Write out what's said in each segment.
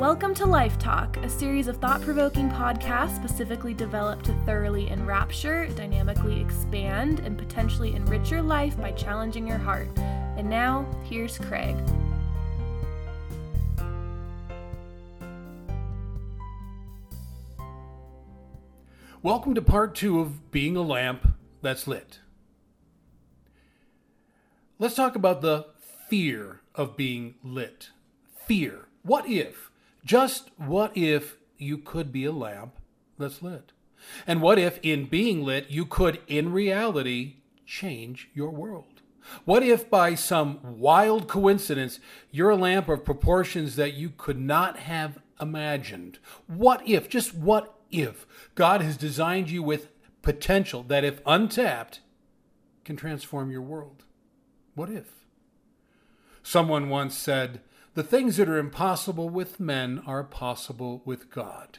Welcome to Life Talk, a series of thought provoking podcasts specifically developed to thoroughly enrapture, dynamically expand, and potentially enrich your life by challenging your heart. And now, here's Craig. Welcome to part two of Being a Lamp That's Lit. Let's talk about the fear of being lit. Fear. What if? Just what if you could be a lamp that's lit? And what if, in being lit, you could, in reality, change your world? What if, by some wild coincidence, you're a lamp of proportions that you could not have imagined? What if, just what if, God has designed you with potential that, if untapped, can transform your world? What if? Someone once said, the things that are impossible with men are possible with God.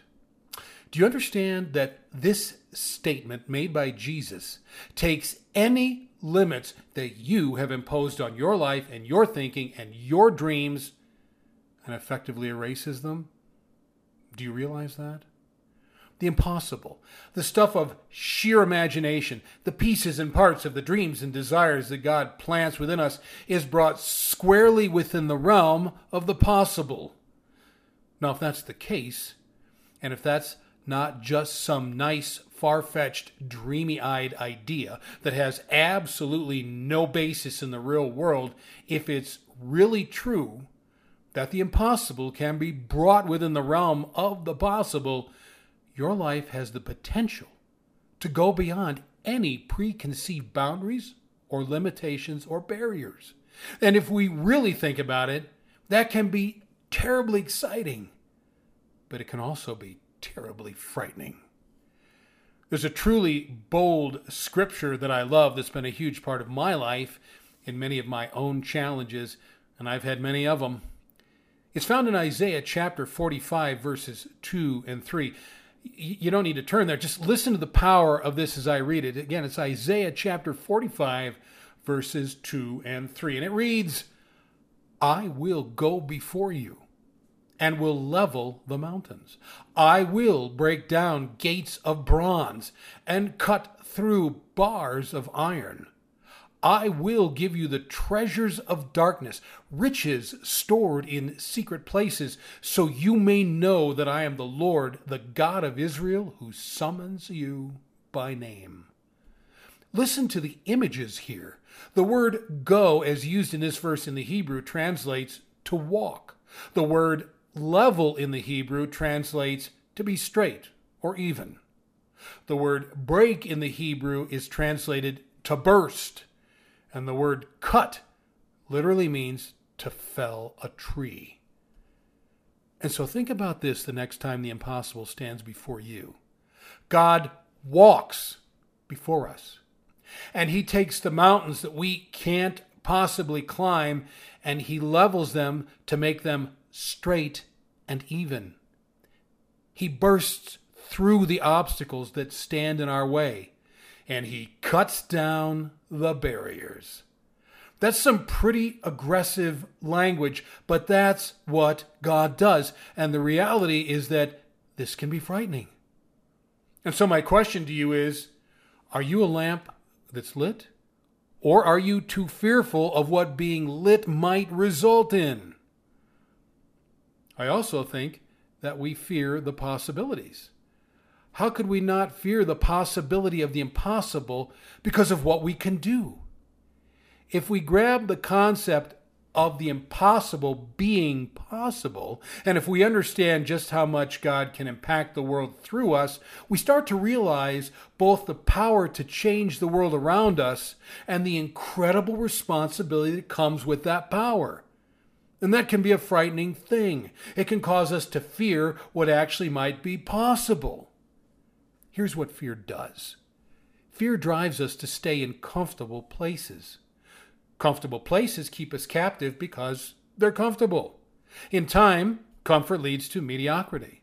Do you understand that this statement made by Jesus takes any limits that you have imposed on your life and your thinking and your dreams and effectively erases them? Do you realize that? The impossible, the stuff of sheer imagination, the pieces and parts of the dreams and desires that God plants within us, is brought squarely within the realm of the possible. Now, if that's the case, and if that's not just some nice, far fetched, dreamy eyed idea that has absolutely no basis in the real world, if it's really true that the impossible can be brought within the realm of the possible, your life has the potential to go beyond any preconceived boundaries or limitations or barriers. And if we really think about it, that can be terribly exciting, but it can also be terribly frightening. There's a truly bold scripture that I love that's been a huge part of my life in many of my own challenges, and I've had many of them. It's found in Isaiah chapter 45, verses 2 and 3 you don't need to turn there. Just listen to the power of this as I read it. Again, it's Isaiah chapter 45, verses 2 and 3. And it reads, I will go before you and will level the mountains. I will break down gates of bronze and cut through bars of iron. I will give you the treasures of darkness, riches stored in secret places, so you may know that I am the Lord, the God of Israel, who summons you by name. Listen to the images here. The word go, as used in this verse in the Hebrew, translates to walk. The word level in the Hebrew translates to be straight or even. The word break in the Hebrew is translated to burst and the word cut literally means to fell a tree. And so think about this the next time the impossible stands before you. God walks before us, and He takes the mountains that we can't possibly climb and He levels them to make them straight and even. He bursts through the obstacles that stand in our way and he cuts down the barriers. That's some pretty aggressive language, but that's what God does. And the reality is that this can be frightening. And so, my question to you is Are you a lamp that's lit? Or are you too fearful of what being lit might result in? I also think that we fear the possibilities. How could we not fear the possibility of the impossible because of what we can do? If we grab the concept of the impossible being possible, and if we understand just how much God can impact the world through us, we start to realize both the power to change the world around us and the incredible responsibility that comes with that power. And that can be a frightening thing. It can cause us to fear what actually might be possible. Here's what fear does fear drives us to stay in comfortable places. Comfortable places keep us captive because they're comfortable. In time, comfort leads to mediocrity.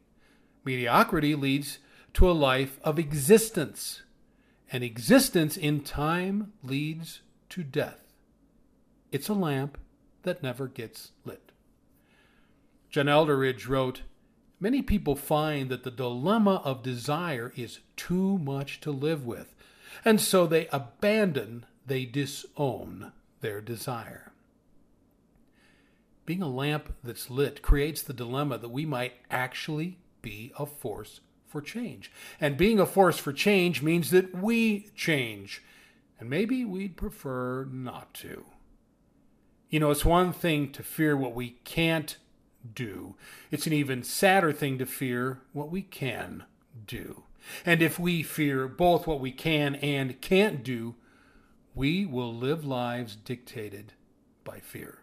Mediocrity leads to a life of existence. And existence in time leads to death. It's a lamp that never gets lit. John Eldredge wrote, Many people find that the dilemma of desire is too much to live with, and so they abandon, they disown their desire. Being a lamp that's lit creates the dilemma that we might actually be a force for change. And being a force for change means that we change. And maybe we'd prefer not to. You know, it's one thing to fear what we can't do, it's an even sadder thing to fear what we can do. And if we fear both what we can and can't do, we will live lives dictated by fear.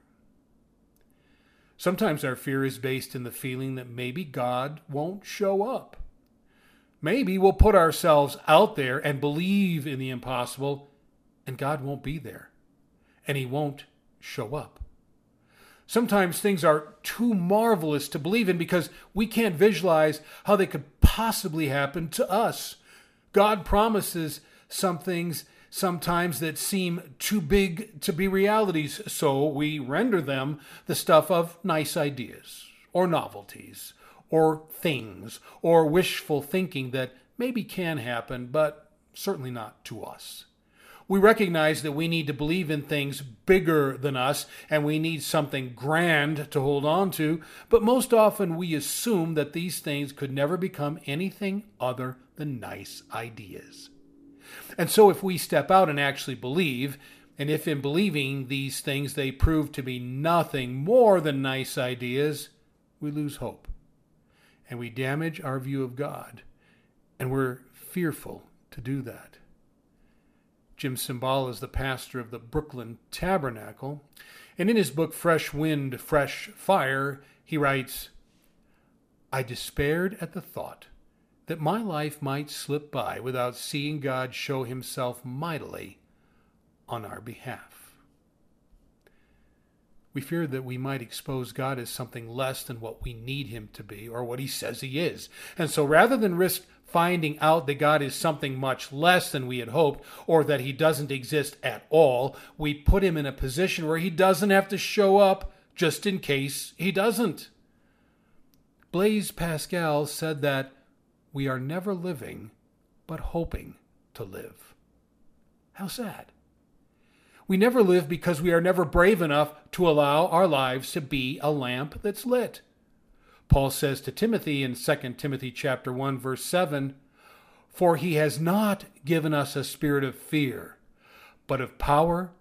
Sometimes our fear is based in the feeling that maybe God won't show up. Maybe we'll put ourselves out there and believe in the impossible, and God won't be there, and He won't show up. Sometimes things are too marvelous to believe in because we can't visualize how they could possibly happen to us. God promises some things sometimes that seem too big to be realities, so we render them the stuff of nice ideas or novelties or things or wishful thinking that maybe can happen, but certainly not to us. We recognize that we need to believe in things bigger than us and we need something grand to hold on to, but most often we assume that these things could never become anything other than nice ideas. And so if we step out and actually believe, and if in believing these things they prove to be nothing more than nice ideas, we lose hope. And we damage our view of God. And we're fearful to do that. Jim Cymbala is the pastor of the Brooklyn Tabernacle. And in his book, Fresh Wind, Fresh Fire, he writes I despaired at the thought that my life might slip by without seeing God show himself mightily on our behalf. We feared that we might expose God as something less than what we need him to be or what he says he is. And so rather than risk finding out that God is something much less than we had hoped, or that he doesn't exist at all, we put him in a position where he doesn't have to show up just in case he doesn't. Blaise Pascal said that we are never living, but hoping to live. How sad. We never live because we are never brave enough to allow our lives to be a lamp that's lit. Paul says to Timothy in 2 Timothy chapter 1 verse 7, "For he has not given us a spirit of fear, but of power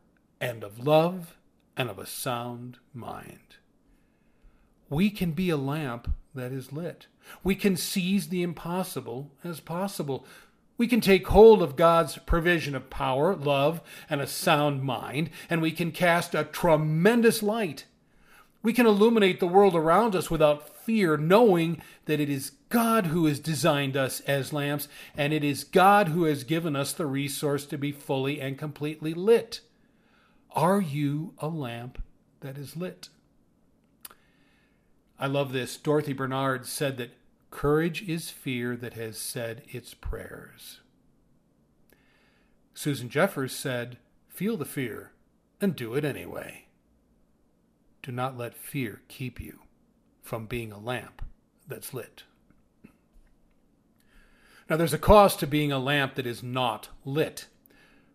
and of love and of a sound mind." We can be a lamp that is lit. We can seize the impossible as possible. We can take hold of God's provision of power, love, and a sound mind, and we can cast a tremendous light. We can illuminate the world around us without fear, knowing that it is God who has designed us as lamps, and it is God who has given us the resource to be fully and completely lit. Are you a lamp that is lit? I love this. Dorothy Bernard said that courage is fear that has said its prayers. Susan Jeffers said, Feel the fear and do it anyway. Do not let fear keep you from being a lamp that's lit. Now, there's a cost to being a lamp that is not lit.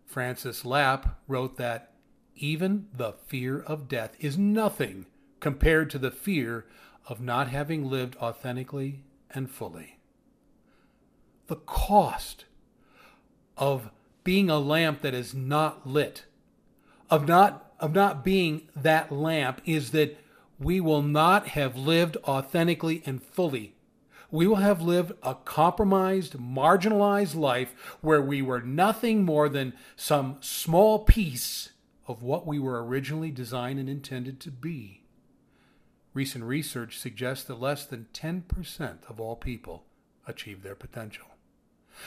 Francis Lapp wrote that even the fear of death is nothing compared to the fear of not having lived authentically and fully. The cost of being a lamp that is not lit, of not, of not being that lamp, is that we will not have lived authentically and fully. We will have lived a compromised, marginalized life where we were nothing more than some small piece of what we were originally designed and intended to be. Recent research suggests that less than 10% of all people achieve their potential.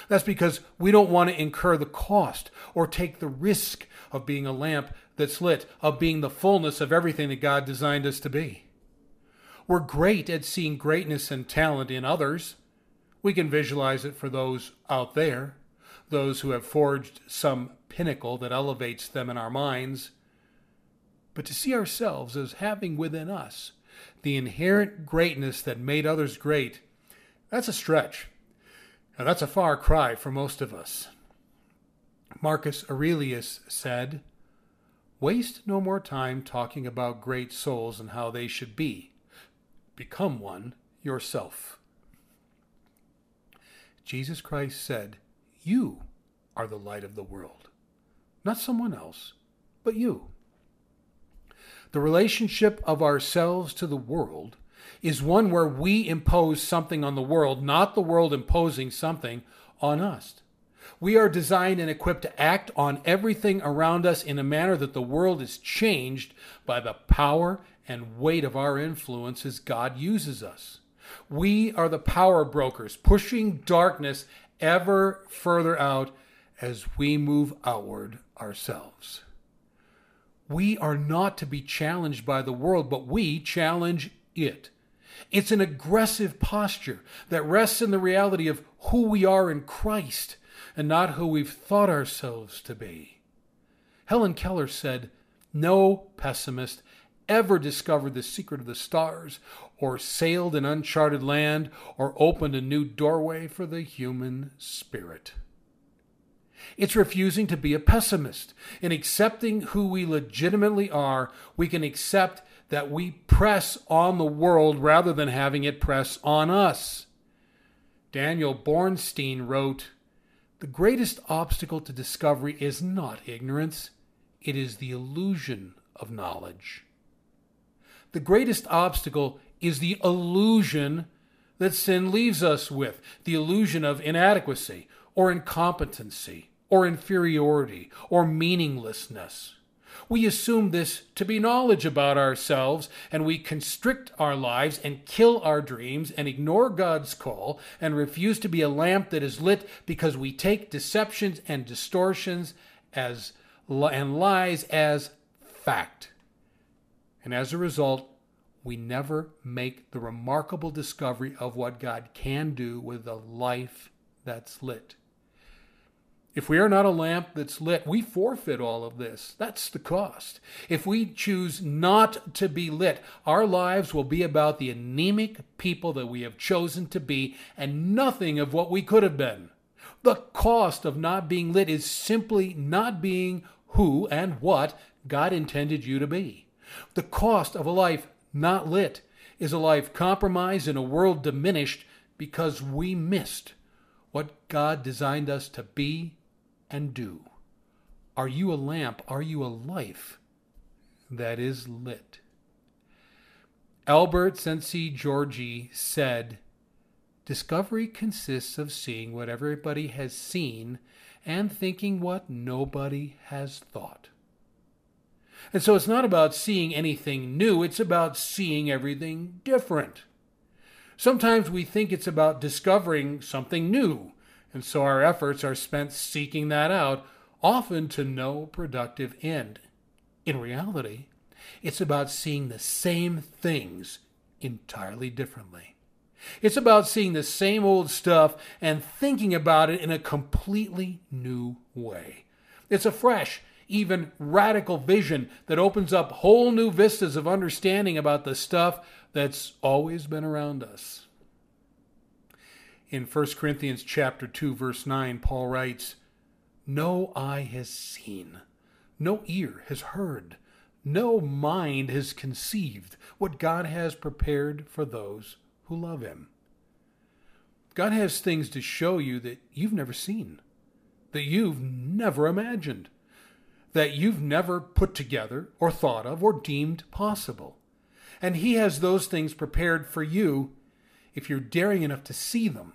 That's because we don't want to incur the cost or take the risk of being a lamp that's lit, of being the fullness of everything that God designed us to be. We're great at seeing greatness and talent in others. We can visualize it for those out there, those who have forged some pinnacle that elevates them in our minds. But to see ourselves as having within us the inherent greatness that made others great, that's a stretch. Now, that's a far cry for most of us. Marcus Aurelius said, Waste no more time talking about great souls and how they should be. Become one yourself. Jesus Christ said, You are the light of the world. Not someone else, but you. The relationship of ourselves to the world is one where we impose something on the world, not the world imposing something on us. We are designed and equipped to act on everything around us in a manner that the world is changed by the power and weight of our influence as God uses us. We are the power brokers, pushing darkness ever further out as we move outward ourselves. We are not to be challenged by the world, but we challenge it. It's an aggressive posture that rests in the reality of who we are in Christ and not who we've thought ourselves to be. Helen Keller said, No pessimist ever discovered the secret of the stars, or sailed an uncharted land, or opened a new doorway for the human spirit. It's refusing to be a pessimist. In accepting who we legitimately are, we can accept that we press on the world rather than having it press on us. Daniel Boorstin wrote, the greatest obstacle to discovery is not ignorance, it is the illusion of knowledge. The greatest obstacle is the illusion that sin leaves us with the illusion of inadequacy or incompetency or inferiority or meaninglessness. We assume this to be knowledge about ourselves, and we constrict our lives and kill our dreams and ignore God's call and refuse to be a lamp that is lit because we take deceptions and distortions as and lies as fact. And as a result, we never make the remarkable discovery of what God can do with a life that's lit. If we are not a lamp that's lit, we forfeit all of this. That's the cost. If we choose not to be lit, our lives will be about the anemic people that we have chosen to be and nothing of what we could have been. The cost of not being lit is simply not being who and what God intended you to be. The cost of a life not lit is a life compromised in a world diminished because we missed what God designed us to be and do? Are you a lamp? Are you a life that is lit? Albert Szent-Györgyi said, Discovery consists of seeing what everybody has seen and thinking what nobody has thought. And so it's not about seeing anything new, it's about seeing everything different. Sometimes we think it's about discovering something new, and so our efforts are spent seeking that out, often to no productive end. In reality, it's about seeing the same things entirely differently. It's about seeing the same old stuff and thinking about it in a completely new way. It's a fresh, even radical vision that opens up whole new vistas of understanding about the stuff that's always been around us. In 1 Corinthians chapter 2 verse 9 Paul writes, "No eye has seen, no ear has heard, no mind has conceived what God has prepared for those who love him." God has things to show you that you've never seen, that you've never imagined, that you've never put together or thought of or deemed possible. And He has those things prepared for you if you're daring enough to see them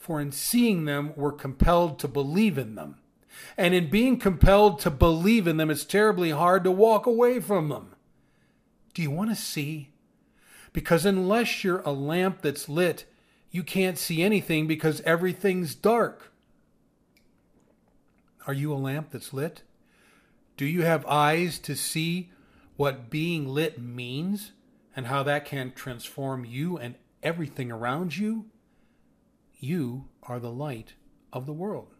for in seeing them, we're compelled to believe in them. And in being compelled to believe in them, it's terribly hard to walk away from them. Do you want to see? Because unless you're a lamp that's lit, you can't see anything because everything's dark. Are you a lamp that's lit? Do you have eyes to see what being lit means and how that can transform you and everything around you? You are the light of the world.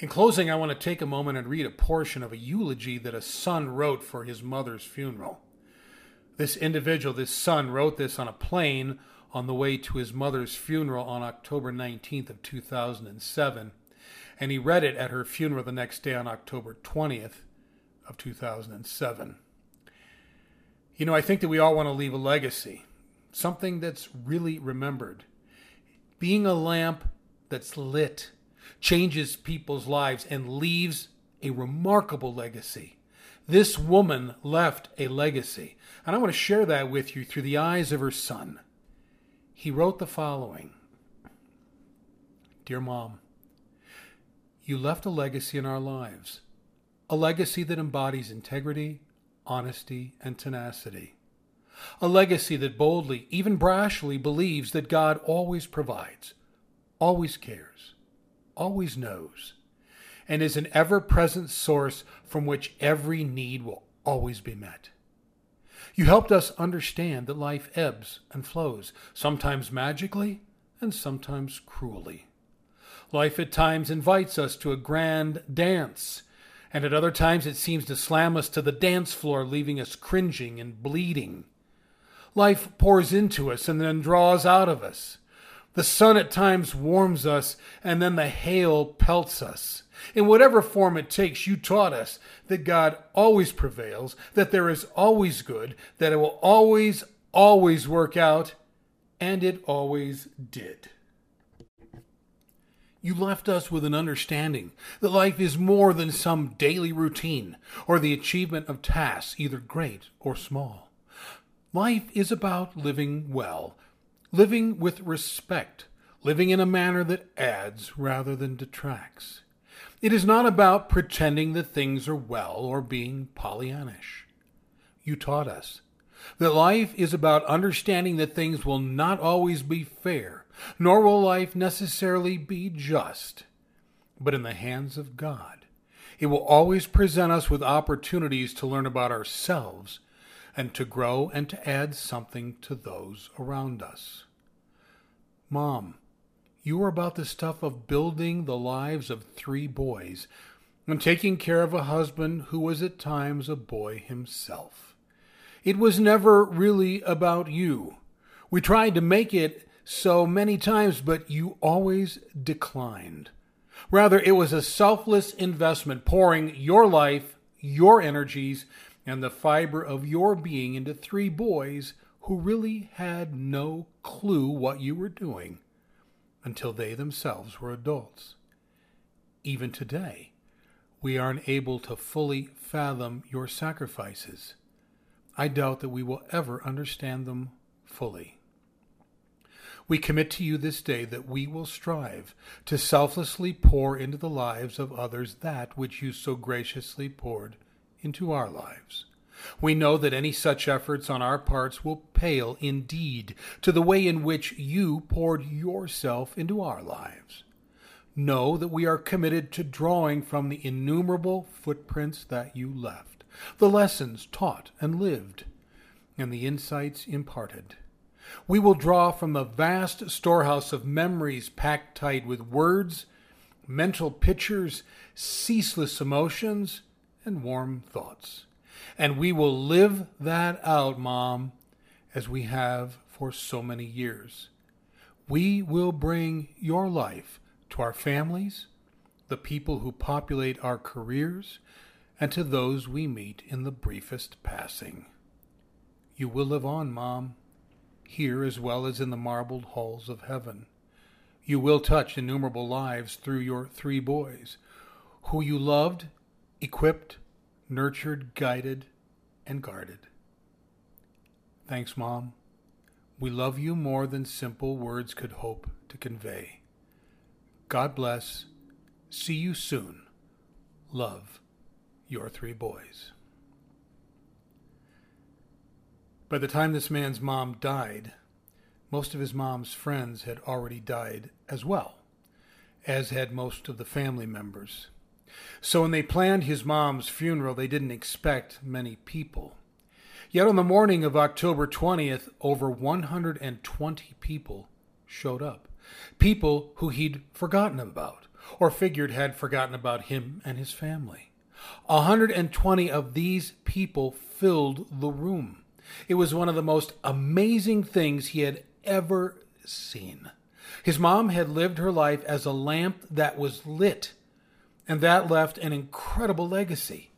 In closing, I want to take a moment and read a portion of a eulogy that a son wrote for his mother's funeral. This individual, this son, wrote this on a plane on the way to his mother's funeral on October 19th of 2007, and he read it at her funeral the next day on October 20th of 2007. You know, I think that we all want to leave a legacy, something that's really remembered. Being a lamp that's lit changes people's lives and leaves a remarkable legacy. This woman left a legacy, and I want to share that with you through the eyes of her son. He wrote the following Dear Mom, you left a legacy in our lives, a legacy that embodies integrity, honesty, and tenacity. A legacy that boldly, even brashly, believes that God always provides, always cares, always knows, and is an ever present source from which every need will always be met. You helped us understand that life ebbs and flows, sometimes magically and sometimes cruelly. Life at times invites us to a grand dance, and at other times it seems to slam us to the dance floor, leaving us cringing and bleeding. Life pours into us and then draws out of us. The sun at times warms us, and then the hail pelts us. In whatever form it takes, you taught us that God always prevails, that there is always good, that it will always, always work out, and it always did. You left us with an understanding that life is more than some daily routine or the achievement of tasks, either great or small. Life is about living well, living with respect, living in a manner that adds rather than detracts. It is not about pretending that things are well or being Pollyannish. You taught us that life is about understanding that things will not always be fair nor will life necessarily be just, but in the hands of God. It will always present us with opportunities to learn about ourselves and to grow and to add something to those around us. Mom, you were about the stuff of building the lives of three boys and taking care of a husband who was at times a boy himself. It was never really about you. We tried to make it so many times, but you always declined. Rather, it was a selfless investment, pouring your life, your energies, and the fiber of your being into three boys who really had no clue what you were doing until they themselves were adults. Even today, we aren't able to fully fathom your sacrifices. I doubt that we will ever understand them fully. We commit to you this day that we will strive to selflessly pour into the lives of others that which you so graciously poured into our lives. We know that any such efforts on our parts will pale indeed to the way in which you poured yourself into our lives. Know that we are committed to drawing from the innumerable footprints that you left, the lessons taught and lived, and the insights imparted we will draw from the vast storehouse of memories packed tight with words, mental pictures, ceaseless emotions, and warm thoughts. And we will live that out, Mom, as we have for so many years. We will bring your life to our families, the people who populate our careers, and to those we meet in the briefest passing. You will live on, Mom here as well as in the marbled halls of heaven. You will touch innumerable lives through your three boys, who you loved, equipped, nurtured, guided, and guarded. Thanks, Mom. We love you more than simple words could hope to convey. God bless. See you soon. Love, your three boys. By the time this man's mom died, most of his mom's friends had already died as well, as had most of the family members. So when they planned his mom's funeral, they didn't expect many people. Yet on the morning of October 20th, over 120 people showed up. People who he'd forgotten about, or figured had forgotten about him and his family. 120 of these people filled the room. It was one of the most amazing things he had ever seen. His mom had lived her life as a lamp that was lit, and that left an incredible legacy.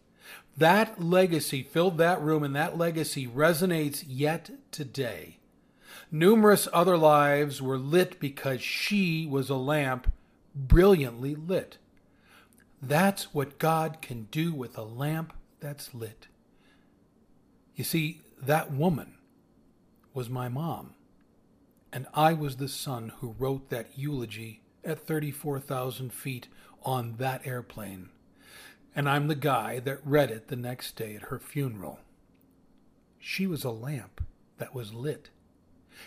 That legacy filled that room, and that legacy resonates yet today. Numerous other lives were lit because she was a lamp brilliantly lit. That's what God can do with a lamp that's lit. You see, that woman was my mom, and I was the son who wrote that eulogy at 34,000 feet on that airplane, and I'm the guy that read it the next day at her funeral. She was a lamp that was lit.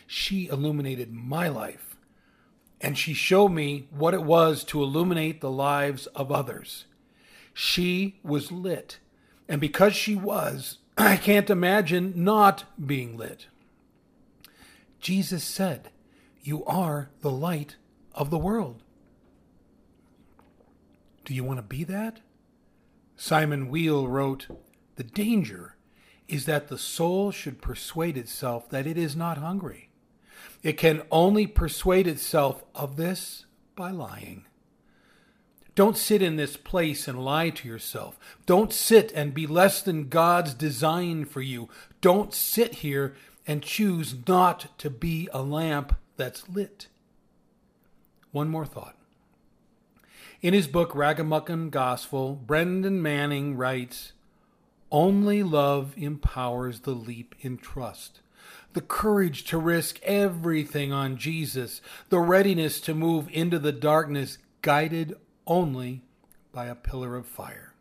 She illuminated my life, and she showed me what it was to illuminate the lives of others. She was lit, and because she was, I can't imagine not being lit. Jesus said, You are the light of the world. Do you want to be that? Simone Weil wrote, The danger is that the soul should persuade itself that it is not hungry. It can only persuade itself of this by lying. Don't sit in this place and lie to yourself. Don't sit and be less than God's design for you. Don't sit here and choose not to be a lamp that's lit. One more thought. In his book Ragamuffin Gospel, Brennan Manning writes Only love empowers the leap in trust, the courage to risk everything on Jesus, the readiness to move into the darkness guided only by a pillar of fire.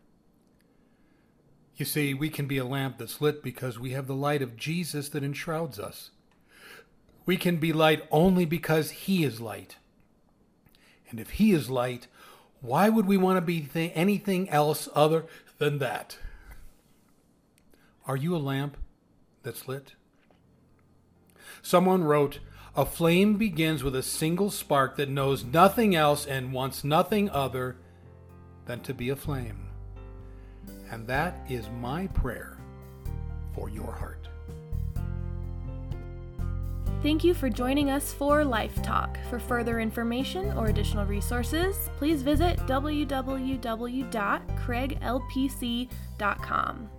You see, we can be a lamp that's lit because we have the light of Jesus that enshrouds us. We can be light only because He is light. And if He is light, why would we want to be th- anything else other than that? Are you a lamp that's lit? Someone wrote, a flame begins with a single spark that knows nothing else and wants nothing other than to be a flame. And that is my prayer for your heart. Thank you for joining us for Life Talk. For further information or additional resources, please visit www.craiglpc.com.